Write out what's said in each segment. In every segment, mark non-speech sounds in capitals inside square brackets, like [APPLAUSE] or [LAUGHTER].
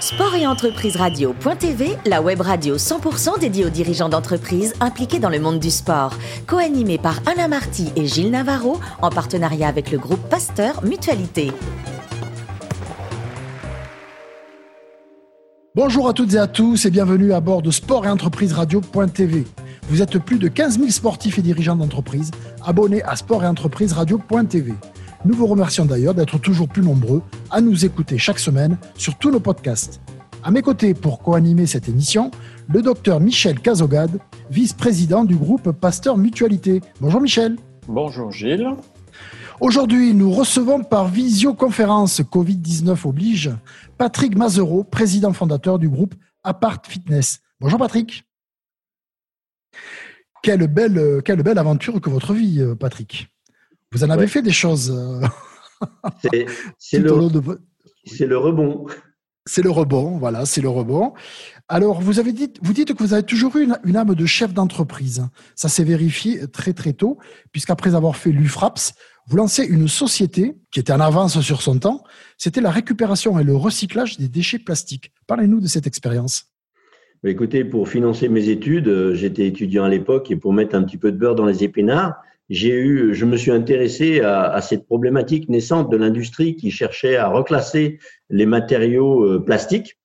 Sport et entreprise radio.tv, la web radio 100% dédiée aux dirigeants d'entreprises impliqués dans le monde du sport. Co-animée par Anna Marty et Gilles Navarro, en partenariat avec le groupe Pasteur Mutualité. Bonjour à toutes et à tous et bienvenue à bord de Sport et entreprise radio.tv. Vous êtes plus de 15 000 sportifs et dirigeants d'entreprise abonnés à Sport et entreprise radio.tv. Nous vous remercions d'ailleurs d'être toujours plus nombreux à nous écouter chaque semaine sur tous nos podcasts. À mes côtés pour co-animer cette émission, le docteur Michel Cazogade, vice-président du groupe Pasteur Mutualité. Bonjour Michel. Bonjour Gilles. Aujourd'hui, nous recevons par visioconférence Covid-19 oblige Patrick Mazereau, président fondateur du groupe Apart Fitness. Bonjour Patrick. Quelle belle, quelle belle aventure que votre vie, euh, Patrick. Vous en avez fait des choses. Euh, [LAUGHS] c'est le, le rebond. C'est le rebond, voilà, c'est le rebond. Alors, vous avez dit, vous dites que vous avez toujours eu une, âme de chef d'entreprise. Ça s'est vérifié très très tôt, puisqu'après avoir fait l'UFRAPS, vous lancez une société qui était en avance sur son temps. C'était la récupération et le recyclage des déchets plastiques. Parlez-nous de cette expérience. Écoutez, pour financer mes études, euh, j'étais étudiant à l'époque et pour mettre un petit peu de beurre dans les épinards, j'ai eu, je me suis intéressé à, à cette problématique naissante de l'industrie qui cherchait à reclasser les matériaux euh, plastiques.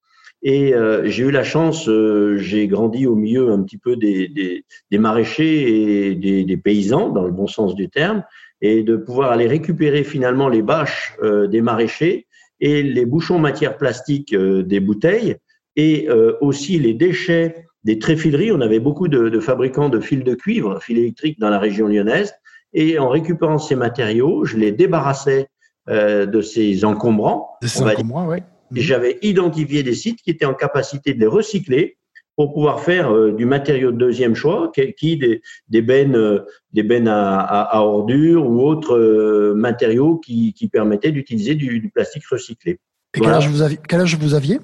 Et euh, j'ai eu la chance, euh, j'ai grandi au milieu un petit peu des, des, des maraîchers et des, des, paysans, dans le bon sens du terme, et de pouvoir aller récupérer finalement les bâches des maraîchers et les bouchons matière plastique des bouteilles et aussi les déchets des tréfileries. On avait beaucoup de, de, fabricants de fils de cuivre, fils électriques dans la région lyonnaise. Et en récupérant ces matériaux, je les débarrassais euh, de ces encombrants. De ces encombrants, oui. Et j'avais identifié des sites qui étaient en capacité de les recycler pour pouvoir faire euh, du matériau de deuxième choix, qui des, des bennes, euh, des bennes à, à, à, ordures ou autres matériaux qui, qui permettaient d'utiliser du, du, plastique recyclé. Et voilà. quel, âge vous aviez, quel âge vous aviez?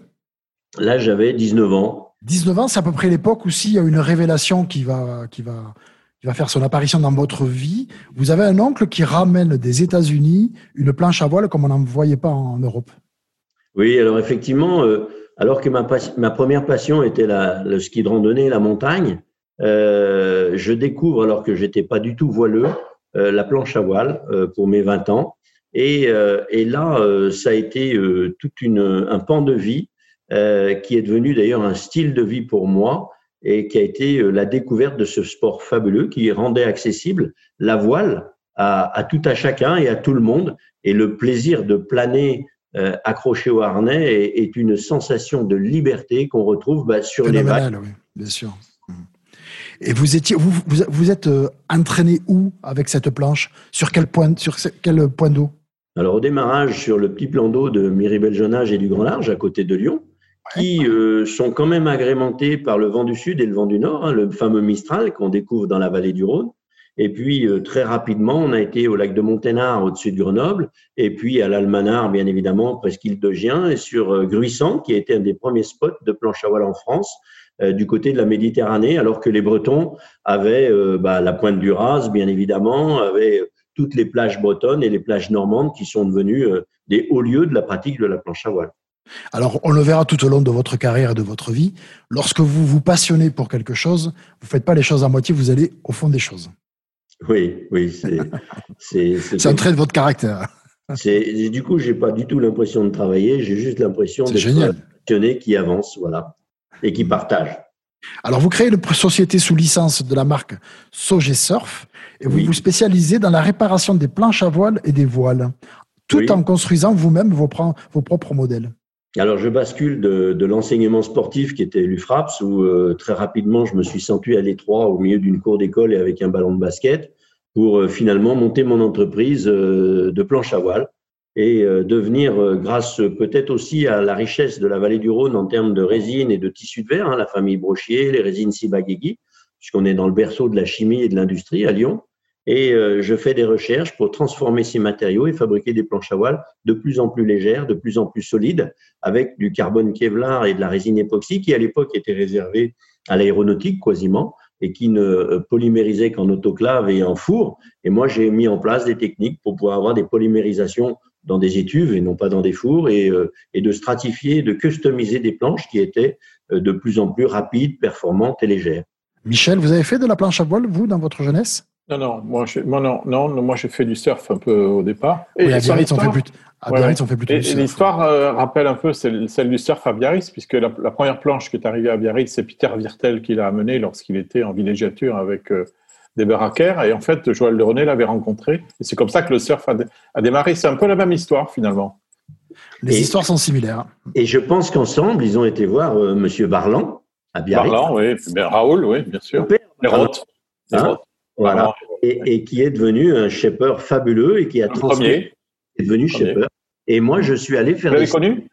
Là, j'avais 19 ans. 19 ans, c'est à peu près l'époque où s'il y a une révélation qui va, qui va, qui va faire son apparition dans votre vie. Vous avez un oncle qui ramène des États-Unis une planche à voile comme on n'en voyait pas en Europe. Oui, alors effectivement, euh, alors que ma, ma, première passion était le ski de randonnée, la montagne, euh, je découvre, alors que j'étais pas du tout voileux, euh, la planche à voile pour mes 20 ans. Et, et là, ça a été tout une, un pan de vie euh, qui est devenu d'ailleurs un style de vie pour moi et qui a été euh, la découverte de ce sport fabuleux qui rendait accessible la voile à, à tout à chacun et à tout le monde. Et le plaisir de planer euh, accroché au harnais est, est, une sensation de liberté qu'on retrouve bah, sur les vagues. Oui, bien sûr. Et vous étiez, vous, vous, vous êtes euh, entraîné où avec cette planche? Sur quel point, sur quel point d'eau? Alors au démarrage sur le petit plan d'eau de Miribel-Jonage et du Grand Large à côté de Lyon qui euh, sont quand même agrémentés par le vent du sud et le vent du nord, hein, le fameux Mistral qu'on découvre dans la vallée du Rhône. Et puis euh, très rapidement, on a été au lac de Monténard, au-dessus de Grenoble, et puis à l'Almanar, bien évidemment, presqu'île de Gien, et sur euh, Gruissant, qui a été un des premiers spots de planche à voile en France, euh, du côté de la Méditerranée, alors que les Bretons avaient euh, bah, la pointe du Raz, bien évidemment, avaient toutes les plages bretonnes et les plages normandes qui sont devenues des hauts lieux de la pratique de la planche à voile. Alors, on le verra tout au long de votre carrière et de votre vie. Lorsque vous vous passionnez pour quelque chose, vous ne faites pas les choses à moitié, vous allez au fond des choses. Oui, oui, c'est [LAUGHS] un trait de votre caractère. C'est du coup, j'ai pas du tout l'impression de travailler, j'ai juste l'impression d'être passionné qui avance, voilà, et qui partage. Alors, vous créez une société sous licence de la marque Sogé Surf et vous oui. vous spécialisez dans la réparation des planches à voile et des voiles, tout oui. en construisant vous-même vos, vos propres modèles. Alors, je bascule de, de l'enseignement sportif qui était l'UFRAPS, où euh, très rapidement, je me suis senti à l'étroit au milieu d'une cour d'école et avec un ballon de basket pour euh, finalement monter mon entreprise euh, de planche à voile et euh, devenir, euh, grâce peut-être aussi à la richesse de la vallée du Rhône en termes de résine et de tissus de verre, hein, la famille Brochier, les résines Sibagégui, puisqu'on est dans le berceau de la chimie et de l'industrie à Lyon, et euh, je fais des recherches pour transformer ces matériaux et fabriquer des planches à voile de plus en plus légères, de plus en plus solides, avec du carbone Kevlar et de la résine époxy qui à l'époque était réservée à l'aéronautique quasiment et qui ne euh, polymérisait qu'en autoclave et en four. Et moi, j'ai mis en place des techniques pour pouvoir avoir des polymérisations dans des étuves et non pas dans des fours, et, et de stratifier, de customiser des planches qui étaient de plus en plus rapides, performantes et légères. Michel, vous avez fait de la planche à voile, vous, dans votre jeunesse? Non, non, moi, moi, non, non, moi j'ai fait du surf un peu au départ. Et à Biarritz, on fait, plus, à Biarritz, on fait plutôt du surf. L'histoire euh, rappelle un peu celle, du surf à Biarritz, puisque la, première planche qui est arrivée à Biarritz, c'est Peter Virtel qui l'a amenée lorsqu'il était en villégiature avec euh, des. Et en fait, Joël René l'avait rencontré. Et c'est comme ça que le surf a, démarré. C'est un peu la même histoire, finalement. Les histoires sont similaires. Et je pense qu'ensemble, ils ont été voir M. Euh, Monsieur Barlan à Biarritz. Barlan, oui. Raoul, oui, bien sûr. Les Roth. Hein voilà. Et, qui est devenu un shaper fabuleux et qui a transmis. est devenu shaper. Et moi, je suis allé faire. Vous l'avez connu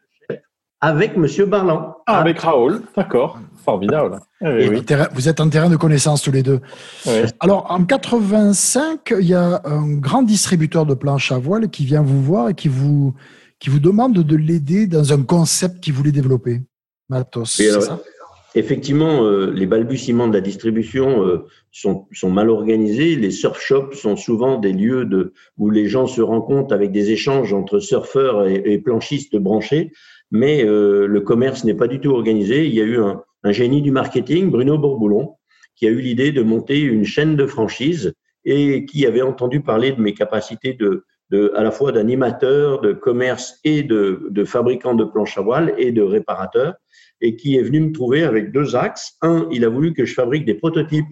Avec Monsieur Barlan. Ah, avec Raoul, d'accord. Formidable. Eh vous êtes en terrain de connaissance tous les deux. Alors, en 85, il y a un grand distributeur de planches à voile qui vient vous voir et qui vous, qui vous demande de l'aider dans un concept qu'il voulait développer. Matos, ça? Effectivement, euh, les balbutiements de la distribution euh, sont, sont, mal organisés. Les surf shops sont souvent des lieux de, où les gens se rencontrent avec des échanges entre surfeurs et, planchistes branchés, mais euh, le commerce n'est pas du tout organisé. Il y a eu un, un génie du marketing, Bruno Bourboulon, qui a eu l'idée de monter une chaîne de franchise et qui avait entendu parler de mes capacités de, de à la fois d'animateur, de commerce et de, de fabricant de planches à voile et de réparateur et qui est venu me trouver avec deux axes. Un, il a voulu que je fabrique des prototypes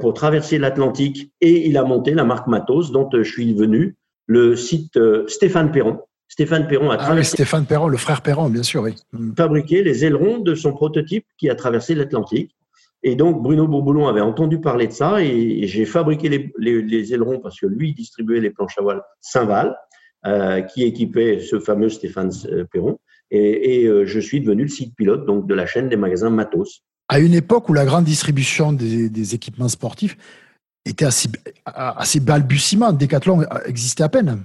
pour traverser l'Atlantique et il a monté la marque Matos dont euh, je suis venu, le site euh, Stéphane Perron. Stéphane Perron a ah Stéphane Perron, le frère Perron, bien sûr, oui. Mm. Fabriqué les ailerons de son prototype qui a traversé l'Atlantique. Et donc, Bruno Bourboulon avait entendu parler de ça et j'ai fabriqué les, les, ailerons parce que lui distribuait les planches à voile Saint-Val, qui équipait ce fameux Stéphane Perron. Et, et euh, je suis devenu le site pilote donc de la chaîne des magasins Matos. À une époque où la grande distribution des, des équipements sportifs était assez, assez balbutiement, Decathlon existait à peine.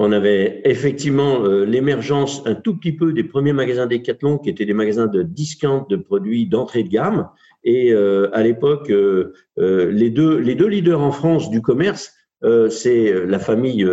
On avait effectivement euh, l'émergence un tout petit peu des premiers magasins Decathlon qui étaient des magasins de discount de produits d'entrée de gamme. Et euh, à l'époque, euh, les, deux, les deux leaders en France du commerce, c'est la famille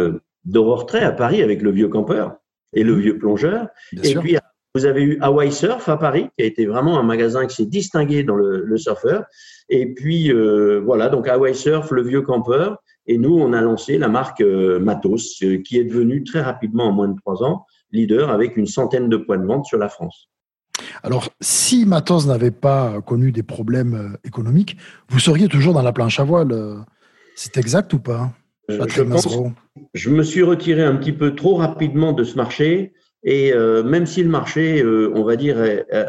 d'Aurore à Paris avec le vieux campeur et le vieux plongeur. et puis, vous avez eu Hawaii Surf à Paris, qui a été vraiment un magasin qui s'est distingué dans le, le surfeur. Et puis, euh, voilà, donc Hawaii Surf, le vieux campeur. Et nous, on a lancé la marque euh, Matos, euh, qui est devenue très rapidement, en moins de trois ans, leader avec une centaine de points de vente sur la France. Alors, si Matos n'avait pas connu des problèmes économiques, vous seriez toujours dans la planche à voile. C'est exact ou pas? Je, pense, je me suis retiré un petit peu trop rapidement de ce marché. Et euh, même si le marché, euh, on va dire, a,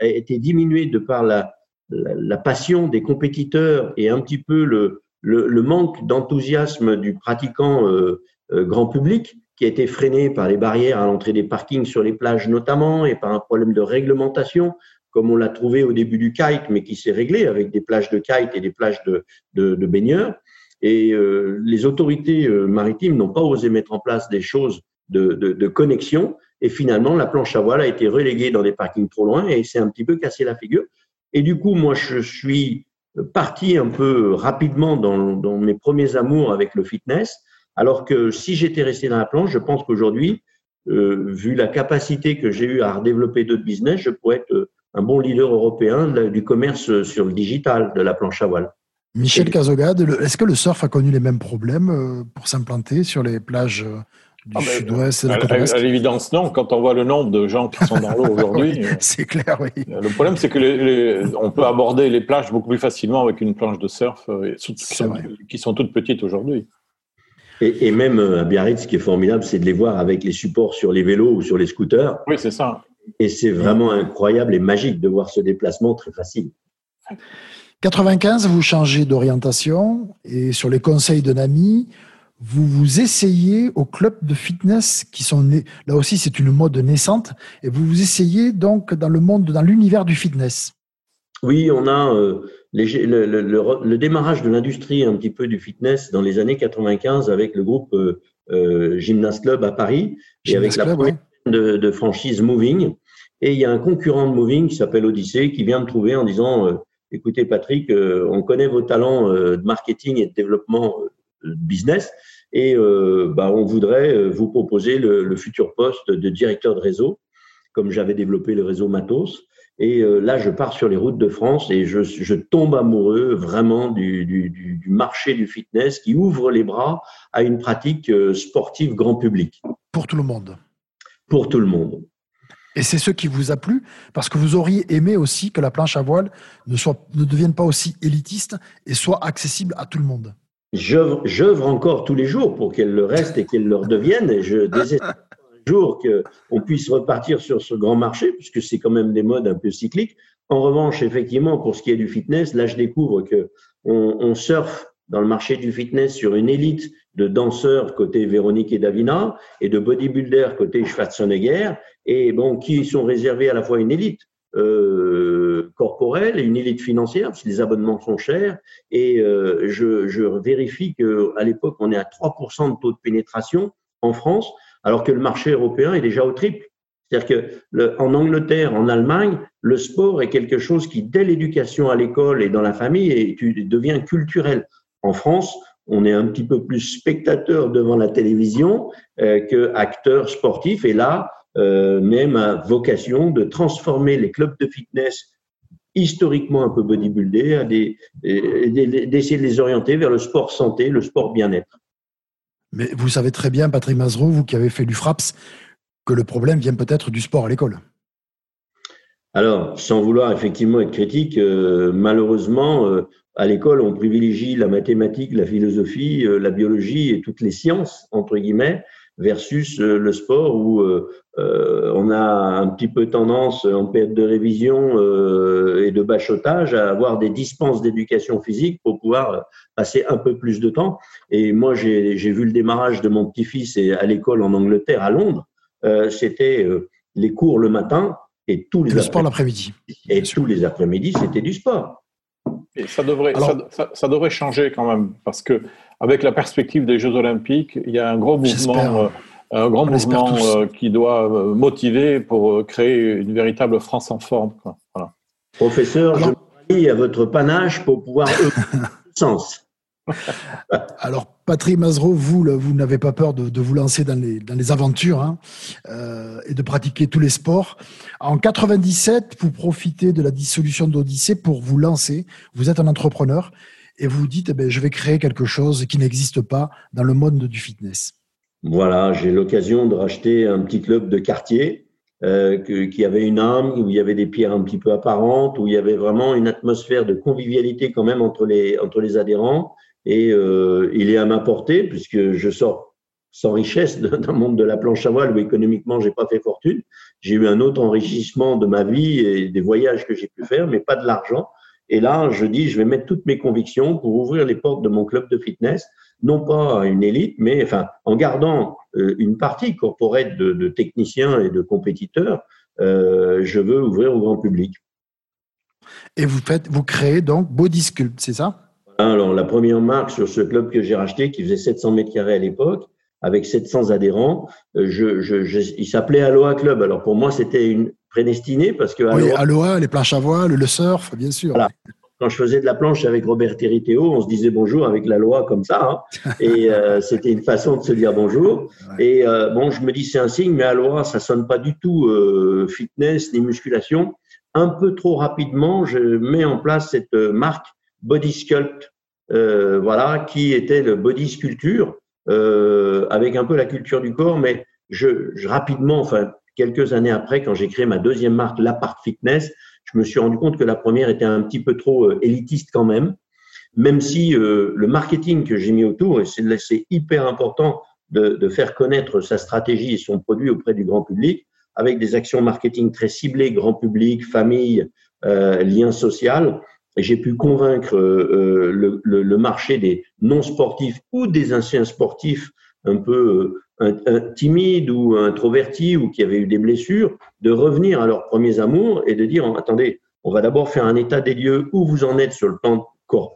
été diminué de par la, la, passion des compétiteurs et un petit peu le, le, le manque d'enthousiasme du pratiquant euh, grand public, qui a été freiné par les barrières à l'entrée des parkings sur les plages notamment et par un problème de réglementation, comme on l'a trouvé au début du kite, mais qui s'est réglé avec des plages de kite et des plages de, de, de baigneurs. Et euh, les autorités euh, maritimes n'ont pas osé mettre en place des choses de, de, de, connexion. Et finalement, la planche à voile a été reléguée dans des parkings trop loin et c'est un petit peu cassé la figure. Et du coup, moi, je suis parti un peu rapidement dans, mes premiers amours avec le fitness. Alors que si j'étais resté dans la planche, je pense qu'aujourd'hui, euh, vu la capacité que j'ai eue à redévelopper d'autres business, je pourrais être un bon leader européen du commerce sur le digital de la planche à voile. Michel Cazogade, est-ce que le surf a connu les mêmes problèmes euh, pour s'implanter sur les plages euh, du ah, sud-ouest et de la côte À, l'évidence, non. Quand on voit le nombre de gens qui sont dans l'eau [LAUGHS] aujourd'hui. Euh, c'est clair, oui. Le problème, c'est que on peut aborder les plages beaucoup plus facilement avec une planche de surf qui sont, toutes petites aujourd'hui. Et, même à Biarritz, ce qui est formidable, c'est de les voir avec les supports sur les vélos ou sur les scooters. Oui, c'est ça. Et c'est vraiment incroyable et magique de voir ce déplacement très facile. 95, vous changez d'orientation et sur les conseils d'un ami, vous vous essayez au club de fitness qui sont nés. Là aussi, c'est une mode naissante et vous vous essayez donc dans le monde, dans l'univers du fitness. Oui, on a euh, le, démarrage de l'industrie un petit peu du fitness dans les années 95 avec le groupe euh, euh Gymnast Club à Paris et avec la première de, de, franchise Moving. Et il y a un concurrent de Moving qui s'appelle Odyssey qui vient me trouver en disant écoutez Patrick, on connaît vos talents de marketing et de développement business, et euh, bah, on voudrait euh, vous proposer le, futur poste de directeur de réseau, comme j'avais développé le réseau Matos. Et euh, là, je pars sur les routes de France et je, je tombe amoureux vraiment du, du, du, marché du fitness qui ouvre les bras à une pratique sportive grand public. Pour tout le monde. Pour tout le monde. Et c'est ce qui vous a plu, parce que vous auriez aimé aussi que la planche à voile ne, soit, ne devienne pas aussi élitiste et soit accessible à tout le monde. J'œuvre encore tous les jours pour qu'elle le reste et qu'elle le redevienne. Et je [LAUGHS] désespère un jour qu'on puisse repartir sur ce grand marché, puisque c'est quand même des modes un peu cycliques. En revanche, effectivement, pour ce qui est du fitness, là, je découvre que on, on surfe dans le marché du fitness sur une élite de danseurs côté Véronique et Davina et de bodybuilders côté Schwarzenegger et bon qui sont réservés à la fois une élite euh, corporelle et une élite financière parce que les abonnements sont chers et euh, je, vérifie que à l'époque on est à 3% de taux de pénétration en France alors que le marché européen est déjà au triple. C'est-à-dire que le, en Angleterre, en Allemagne, le sport est quelque chose qui, dès l'éducation à l'école et dans la famille, est, devient culturel. En France, on est un petit peu plus spectateur devant la télévision euh, que sportif. Et là, euh, même à vocation de transformer les clubs de fitness historiquement un peu bodybuildés, à des, d'essayer de les orienter vers le sport santé, le sport bien-être. Mais vous savez très bien, Patrick Mazerot, vous qui avez fait du FRAPS, que le problème vient peut-être du sport à l'école. Alors, sans vouloir effectivement être critique, euh, malheureusement, euh, à l'école, on privilégie la mathématique, la philosophie, euh, la biologie et toutes les sciences, entre guillemets, versus le sport où on a un petit peu tendance en période de révision et de bachotage à avoir des dispenses d'éducation physique pour pouvoir passer un peu plus de temps. Et moi, j'ai vu le démarrage de mon petit-fils à l'école en Angleterre, à Londres. C'était les cours le matin, et tous les le sport l'après-midi. Et tous les après-midi, c'était du sport. Et ça devrait, ça, devrait changer quand même, parce que avec la perspective des Jeux Olympiques, il y a un gros mouvement, euh, un grand mouvement euh, qui doit euh, motiver pour créer une véritable France en forme. Voilà. Professeur, je je à votre panache pour pouvoir [LAUGHS] sens. [LAUGHS] Alors, Patrick Mazreau, vous, vous n'avez pas peur de, vous lancer dans les, dans les aventures hein, euh, et de pratiquer tous les sports. En 97, vous profitez de la dissolution d'Odyssée pour vous lancer. Vous êtes un entrepreneur et vous dites, eh ben, je vais créer quelque chose qui n'existe pas dans le monde du fitness. Voilà, j'ai l'occasion de racheter un petit club de quartier euh, qui avait une âme, où il y avait des pierres un petit peu apparentes, où il y avait vraiment une atmosphère de convivialité quand même entre les, entre les adhérents et euh, il est à ma portée puisque je sors sans richesse d'un monde de la planche à voile où économiquement j'ai pas fait fortune. J'ai eu un autre enrichissement de ma vie et des voyages que j'ai pu faire, mais pas de l'argent. Et là, je dis, je vais mettre toutes mes convictions pour ouvrir les portes de mon club de fitness, non pas à une élite, mais enfin en gardant euh, une partie corporate de, de, techniciens et de compétiteurs. Euh, je veux ouvrir au grand public. Et vous faites, vous créez donc Body Sculpt, c'est ça? Alors, la première marque sur ce club que j'ai racheté, qui faisait 700 mètres carrés à l'époque, avec 700 adhérents, euh, je, je, il s'appelait Aloha Club. Alors, pour moi, c'était une prédestinée parce que oui, Aloha, les planches à voile, le surf, bien sûr. Voilà. Quand je faisais de la planche avec Robert Territeo, on se disait bonjour avec la loi comme ça. Hein. [LAUGHS] et euh, c'était une façon de se dire bonjour. Et euh, bon, je me dis c'est un signe, mais Aloha, ça sonne pas du tout fitness ni musculation. Un peu trop rapidement, je mets en place cette marque Body Sculpt, euh, voilà, qui était le body sculpture, euh, avec un peu la culture du corps, mais je, je, rapidement, enfin quelques années après, quand j'ai créé ma deuxième marque, l'Apart Fitness, je me suis rendu compte que la première était un petit peu trop euh, élitiste quand même, même si euh, le marketing que j'ai mis autour, et c'est hyper important de, de, faire connaître sa stratégie et son produit auprès du grand public, avec des actions marketing très ciblées, grand public, famille, euh, lien social, j'ai pu convaincre euh, le, le, le, marché des non-sportifs ou des anciens sportifs un peu euh, timides ou introvertis ou qui avaient eu des blessures de revenir à leurs premiers amours et de dire attendez, on va d'abord faire un état des lieux où vous en êtes sur le plan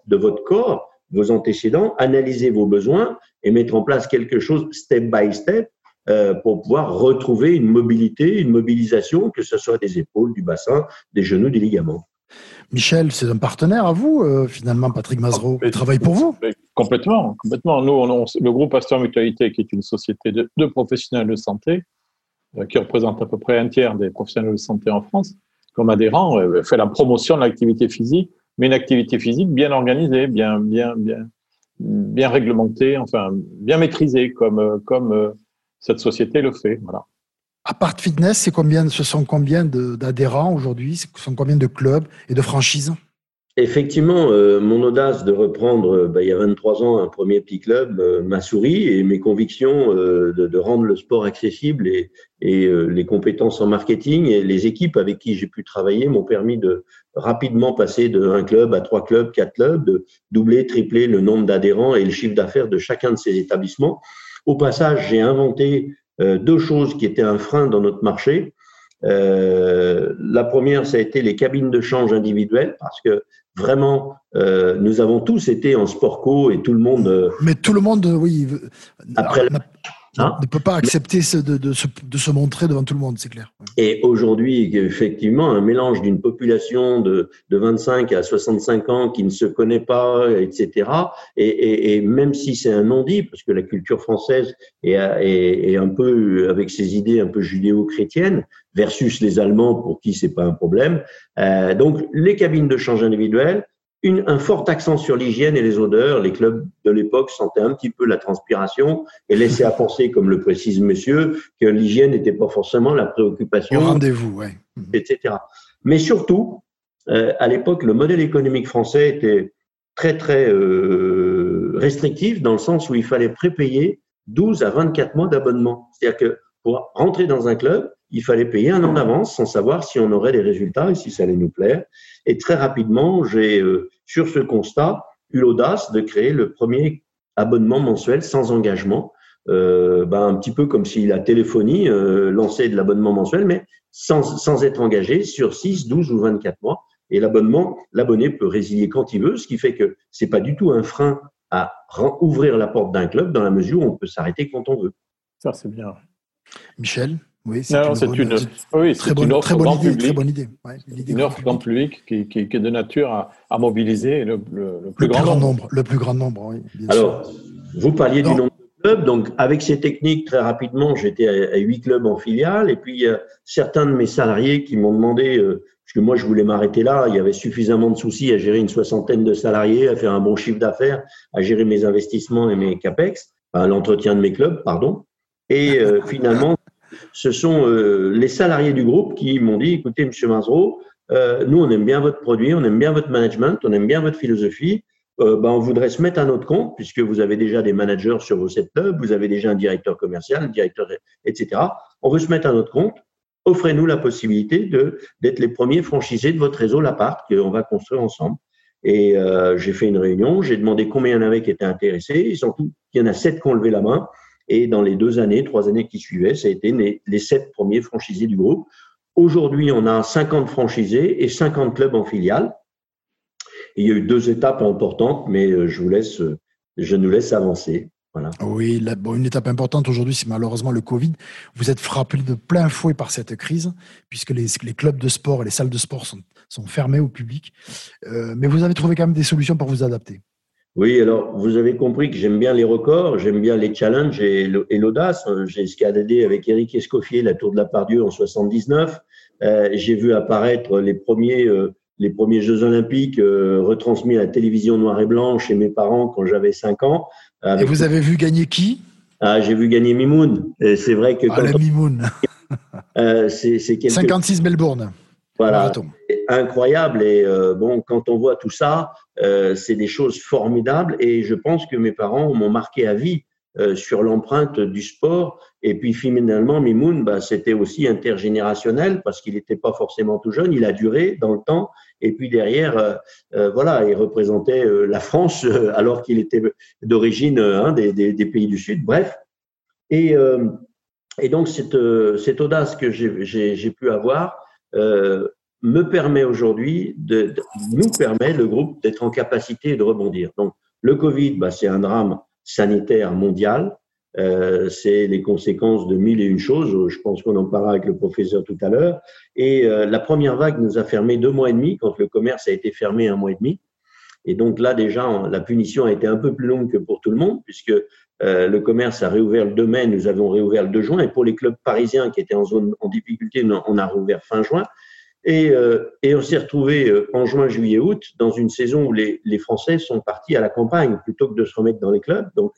de votre corps, vos antécédents, analyser vos besoins et mettre en place quelque chose step by step euh, pour pouvoir retrouver une mobilité, une mobilisation, que ce soit des épaules, du bassin, des genoux, des ligaments. Michel, c'est un partenaire à vous, euh, finalement, Patrick Mazreau. Il travaille pour vous Complètement, complètement. Nous, le groupe Pasteur Mutualité, qui est une société de, professionnels de santé, euh, qui représente à peu près un tiers des professionnels de santé en France, comme adhérent, euh, fait la promotion de l'activité physique, mais une activité physique bien organisée, bien, bien, bien, bien réglementée, enfin, bien maîtrisée, comme, comme cette société le fait. Voilà. Apart Fitness, c'est combien, ce sont combien d'adhérents aujourd'hui? Ce sont combien de clubs et de franchises? Effectivement, euh, mon audace de reprendre euh, bah, il y a 23 ans un premier petit club euh, m'a souri et mes convictions de, rendre le sport accessible et, et les compétences en marketing et les équipes avec qui j'ai pu travailler m'ont permis de rapidement passer de un club à trois clubs, quatre clubs, de doubler, tripler le nombre d'adhérents et le chiffre d'affaires de chacun de ces établissements. Au passage, j'ai inventé deux choses qui étaient un frein dans notre marché. Euh, la première, ça a été les cabines de change individuelles, parce que vraiment, euh, nous avons tous été en sport co et tout le monde. Mais tout le monde, oui. Après, Hein ne peut pas accepter de, de, se, de, se, montrer devant tout le monde, c'est clair. Et aujourd'hui, effectivement, un mélange d'une population de, de 25 à 65 ans qui ne se connaît pas, etc. Et, et, et même si c'est un non-dit, parce que la culture française est, est, est, un peu avec ses idées un peu judéo-chrétiennes versus les Allemands pour qui c'est pas un problème. Euh, donc les cabines de change individuelles, une, un fort accent sur l'hygiène et les odeurs. Les clubs de l'époque sentaient un petit peu la transpiration et laissaient à penser, comme le précise monsieur, que l'hygiène n'était pas forcément la préoccupation. rendez-vous, ouais. Etc. Mais surtout, euh, à l'époque, le modèle économique français était très, très euh, restrictif dans le sens où il fallait prépayer 12 à 24 mois d'abonnement. C'est-à-dire que pour rentrer dans un club, il fallait payer un an d'avance sans savoir si on aurait des résultats et si ça allait nous plaire. Et très rapidement, j'ai, euh, sur ce constat, eu l'audace de créer le premier abonnement mensuel sans engagement. Euh, ben, un petit peu comme si la téléphonie euh, lançait de l'abonnement mensuel, mais sans, sans être engagé sur 6, 12 ou 24 mois. Et l'abonnement, l'abonné peut résilier quand il veut, ce qui fait que c'est pas du tout un frein à ouvrir la porte d'un club dans la mesure où on peut s'arrêter quand on veut. Ça, c'est bien. Michel oui, c'est une, oui, très, bonne, offre très bonne idée, public, très bonne idée. Ouais, une offre grand public qui, qui, qui, est de nature à, à mobiliser le, le, le, plus, grand, grand nombre. nombre. Le plus grand nombre, oui. Bien Alors, sûr. vous parliez non. du nombre de clubs. Donc, avec ces techniques, très rapidement, j'étais à huit clubs en filiale. Et puis, il y a certains de mes salariés qui m'ont demandé, euh, parce que moi, je voulais m'arrêter là. Il y avait suffisamment de soucis à gérer une soixantaine de salariés, à faire un bon chiffre d'affaires, à gérer mes investissements et mes capex, enfin, l'entretien de mes clubs, pardon. Et euh, finalement, ce sont euh, les salariés du groupe qui m'ont dit, écoutez, Monsieur Mazreau, euh, nous, on aime bien votre produit, on aime bien votre management, on aime bien votre philosophie. Euh, ben, on voudrait se mettre à notre compte puisque vous avez déjà des managers sur vos sept clubs, vous avez déjà un directeur commercial, un directeur, etc. On veut se mettre à notre compte. Offrez-nous la possibilité de d'être les premiers franchisés de votre réseau l'appart qu'on va construire ensemble. Et euh, j'ai fait une réunion, j'ai demandé combien il y en avait qui étaient intéressés. Ils sont tous, il y en a sept qui ont levé la main. Et dans les deux années, trois années qui suivaient, ça a été les, sept premiers franchisés du groupe. Aujourd'hui, on a 50 franchisés et 50 clubs en filiale. il y a eu deux étapes importantes, mais euh, je vous laisse, je nous laisse avancer. Voilà. Oui, bon, une étape importante aujourd'hui, c'est malheureusement le Covid. Vous êtes frappé de plein fouet par cette crise, puisque les, clubs de sport et les salles de sport sont, sont fermés au public. Euh, mais vous avez trouvé quand même des solutions pour vous adapter. Oui, alors vous avez compris que j'aime bien les records, j'aime bien les challenges et l'audace. J'ai escaladé avec Eric Escoffier la Tour de la Pardieu en 79. Euh, J'ai vu apparaître les premiers, euh, les premiers Jeux Olympiques euh, retransmis à la télévision noir et blanc chez mes parents quand j'avais 5 ans. Et vous avez vu gagner qui? Ah, J'ai vu gagner Mimoun. C'est vrai que. Ah, la Mimoun euh, C'est [LAUGHS] quelque... 56 Melbourne. Voilà, incroyable. Et euh, bon, quand on voit tout ça, euh, c'est des choses formidables. Et je pense que mes parents m'ont marqué à vie euh, sur l'empreinte du sport. Et puis finalement, Mimoun, bah, c'était aussi intergénérationnel parce qu'il n'était pas forcément tout jeune. Il a duré dans le temps. Et puis derrière, voilà, il représentait la France alors qu'il était d'origine hein, des, des, des, pays du Sud. Bref. Et, et donc cette, cette audace que j'ai pu avoir euh, me permet aujourd'hui, de, nous permet, le groupe, d'être en capacité de rebondir. Donc, le Covid, bah, c'est un drame sanitaire mondial. Euh, c'est les conséquences de mille et une choses. Je pense qu'on en parlera avec le professeur tout à l'heure. Et euh, la première vague nous a fermé deux mois et demi, quand le commerce a été fermé un mois et demi. Et donc là, déjà, la punition a été un peu plus longue que pour tout le monde, puisque euh, le commerce a réouvert le 2 mai, nous avons réouvert le 2 juin. Et pour les clubs parisiens qui étaient en zone en difficulté, on a réouvert fin juin. Et, euh, et on s'est retrouvé euh, en juin, juillet, août dans une saison où les, les, Français sont partis à la campagne plutôt que de se remettre dans les clubs. Donc,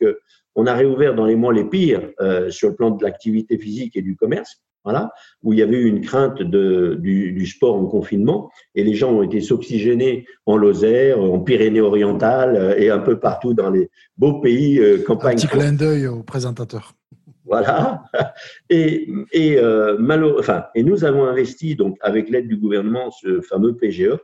on a réouvert dans les mois les pires sur le plan de l'activité physique et du commerce voilà, où il y avait eu une crainte de, du, du, sport en confinement, et les gens ont été s'oxygéner en Lozère, en Pyrénées-Orientales euh, et un peu partout dans les beaux pays euh, campagnes. Un petit clin d'œil au présentateur. Voilà. [LAUGHS] Et, et, euh, enfin, et nous avons investi, donc, avec l'aide du gouvernement, ce fameux PGE,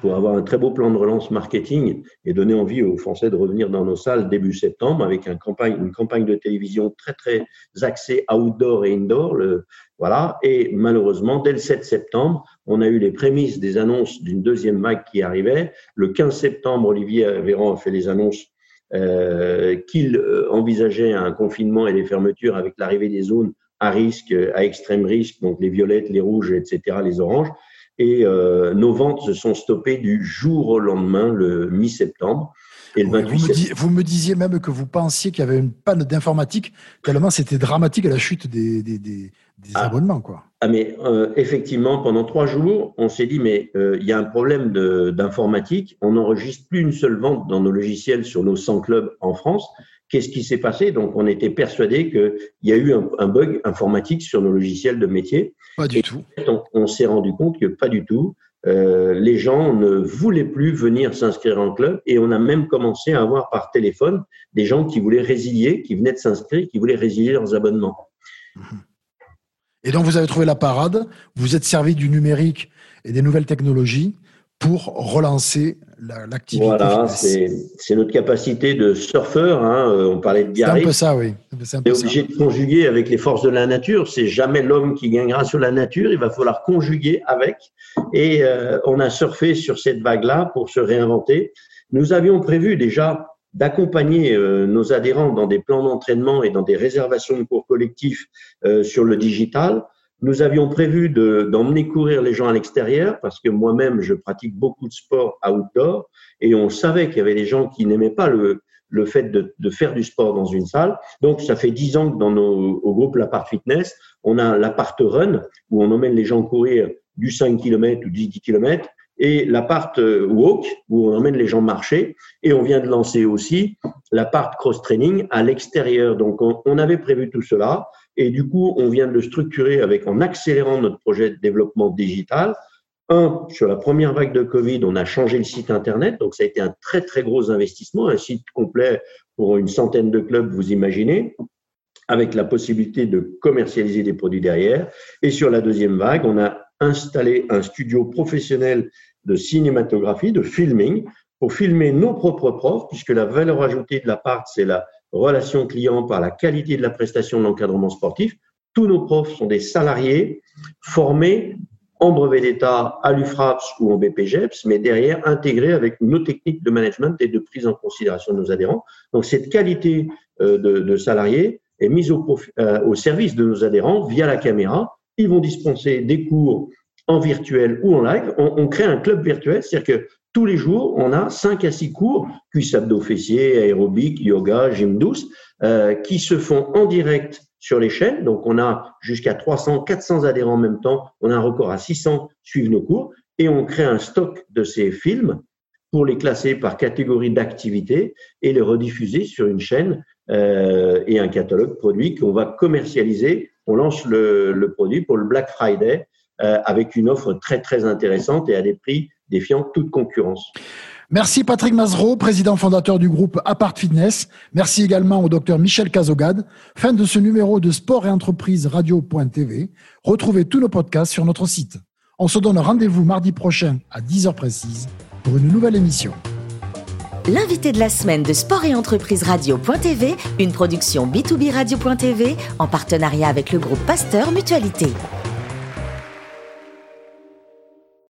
pour avoir un très beau plan de relance marketing et donner envie aux Français de revenir dans nos salles début septembre avec une campagne, une campagne de télévision très très axée outdoor et indoor. Voilà. Et malheureusement, dès le 7 septembre, on a eu les prémices des annonces d'une deuxième vague qui arrivait. Le 15 septembre, Olivier Véran a fait les annonces euh, qu'il euh, envisageait un confinement et des fermetures avec l'arrivée des zones à risque, à extrême risque, donc les violettes, les rouges, etc., les oranges et euh, nos ventes se sont stoppées du jour au lendemain, le mi-septembre. Et le 28 vous, me vous, me disiez même que vous pensiez qu'il y avait une panne d'informatique, tellement c'était dramatique à la chute des, des, des, ah. abonnements. Quoi. Ah, mais euh, effectivement, pendant trois jours, on s'est dit, mais euh, il y a un problème d'informatique. On n'enregistre plus une seule vente dans nos logiciels sur nos 100 clubs en France. Qu'est-ce qui s'est passé? Donc, on était persuadé qu'il y a eu un, bug informatique sur nos logiciels de métier. Pas du tout. On, s'est rendu compte que pas du tout. Euh, les gens ne voulaient plus venir s'inscrire en club et on a même commencé à avoir par téléphone des gens qui voulaient résilier, qui venaient de s'inscrire, qui voulaient résilier leurs abonnements. Et donc, vous avez trouvé la parade, vous êtes servi du numérique et des nouvelles technologies pour relancer l'activité. voilà, c'est notre capacité de surfeur. Hein, euh, on parlait de Biarritz. C'est un peu ça, oui. C'est obligé de conjuguer avec les forces de la nature. C'est jamais l'homme qui gagnera sur la nature. Il va falloir conjuguer avec. Et euh, on a surfé sur cette vague-là pour se réinventer. Nous avions prévu déjà d'accompagner euh, nos adhérents dans des plans d'entraînement et dans des réservations de cours collectifs sur le digital. Nous avions prévu d'emmener courir les gens à l'extérieur parce que moi-même, je pratique beaucoup de sport outdoor et on savait qu'il y avait des gens qui n'aimaient pas le, le fait de, de, faire du sport dans une salle. Donc, ça fait dix ans que dans nos au groupe l'Apart Fitness, on a l'Apart Run où on emmène les gens courir du 5 km ou du 10 km et l'appart walk où on emmène les gens marcher et on vient de lancer aussi l'appart cross training à l'extérieur. Donc on, on, avait prévu tout cela et du coup, on vient de le structurer avec en accélérant notre projet de développement digital. Un, sur la première vague de Covid, on a changé le site Internet. Donc, ça a été un très, très gros investissement. Un site complet pour une centaine de clubs, vous imaginez, avec la possibilité de commercialiser des produits derrière. Et sur la deuxième vague, on a installé un studio professionnel de cinématographie, de filming, pour filmer nos propres profs, puisque la valeur ajoutée de la part, c'est la relation client par la qualité de la prestation de l'encadrement sportif. Tous nos profs sont des salariés formés en brevet d'État à l'UFRAPS ou en BPGEPS, mais derrière intégrés avec nos techniques de management et de prise en considération de nos adhérents. Donc cette qualité euh, de, salariés est mise au, euh, au service de nos adhérents via la caméra. Ils vont dispenser des cours en virtuel ou en live. On, on crée un club virtuel, c'est-à-dire que tous les jours, on a 5 à 6 cours, cuisse abdos fessiers, aérobic, yoga, gym douce, euh, qui se font en direct sur les chaînes. Donc, on a jusqu'à 300, 400 adhérents en même temps. On a un record à 600 suivent nos cours et on crée un stock de ces films pour les classer par catégorie d'activité et les rediffuser sur une chaîne euh, et un catalogue produit qu'on va commercialiser. On lance le, le, produit pour le Black Friday euh, avec une offre très très intéressante et à des prix défiant toute concurrence. Merci Patrick Mazreau, président fondateur du groupe Apart Fitness. Merci également au docteur Michel Cazogade. Fin de ce numéro de Sport et Entreprise Radio.tv. Retrouvez tous nos podcasts sur notre site. On se donne rendez-vous mardi prochain à 10h précise pour une nouvelle émission. L'invité de la semaine de Sport et Entreprise Radio.tv, une production B2B Radio.tv en partenariat avec le groupe Pasteur Mutualité.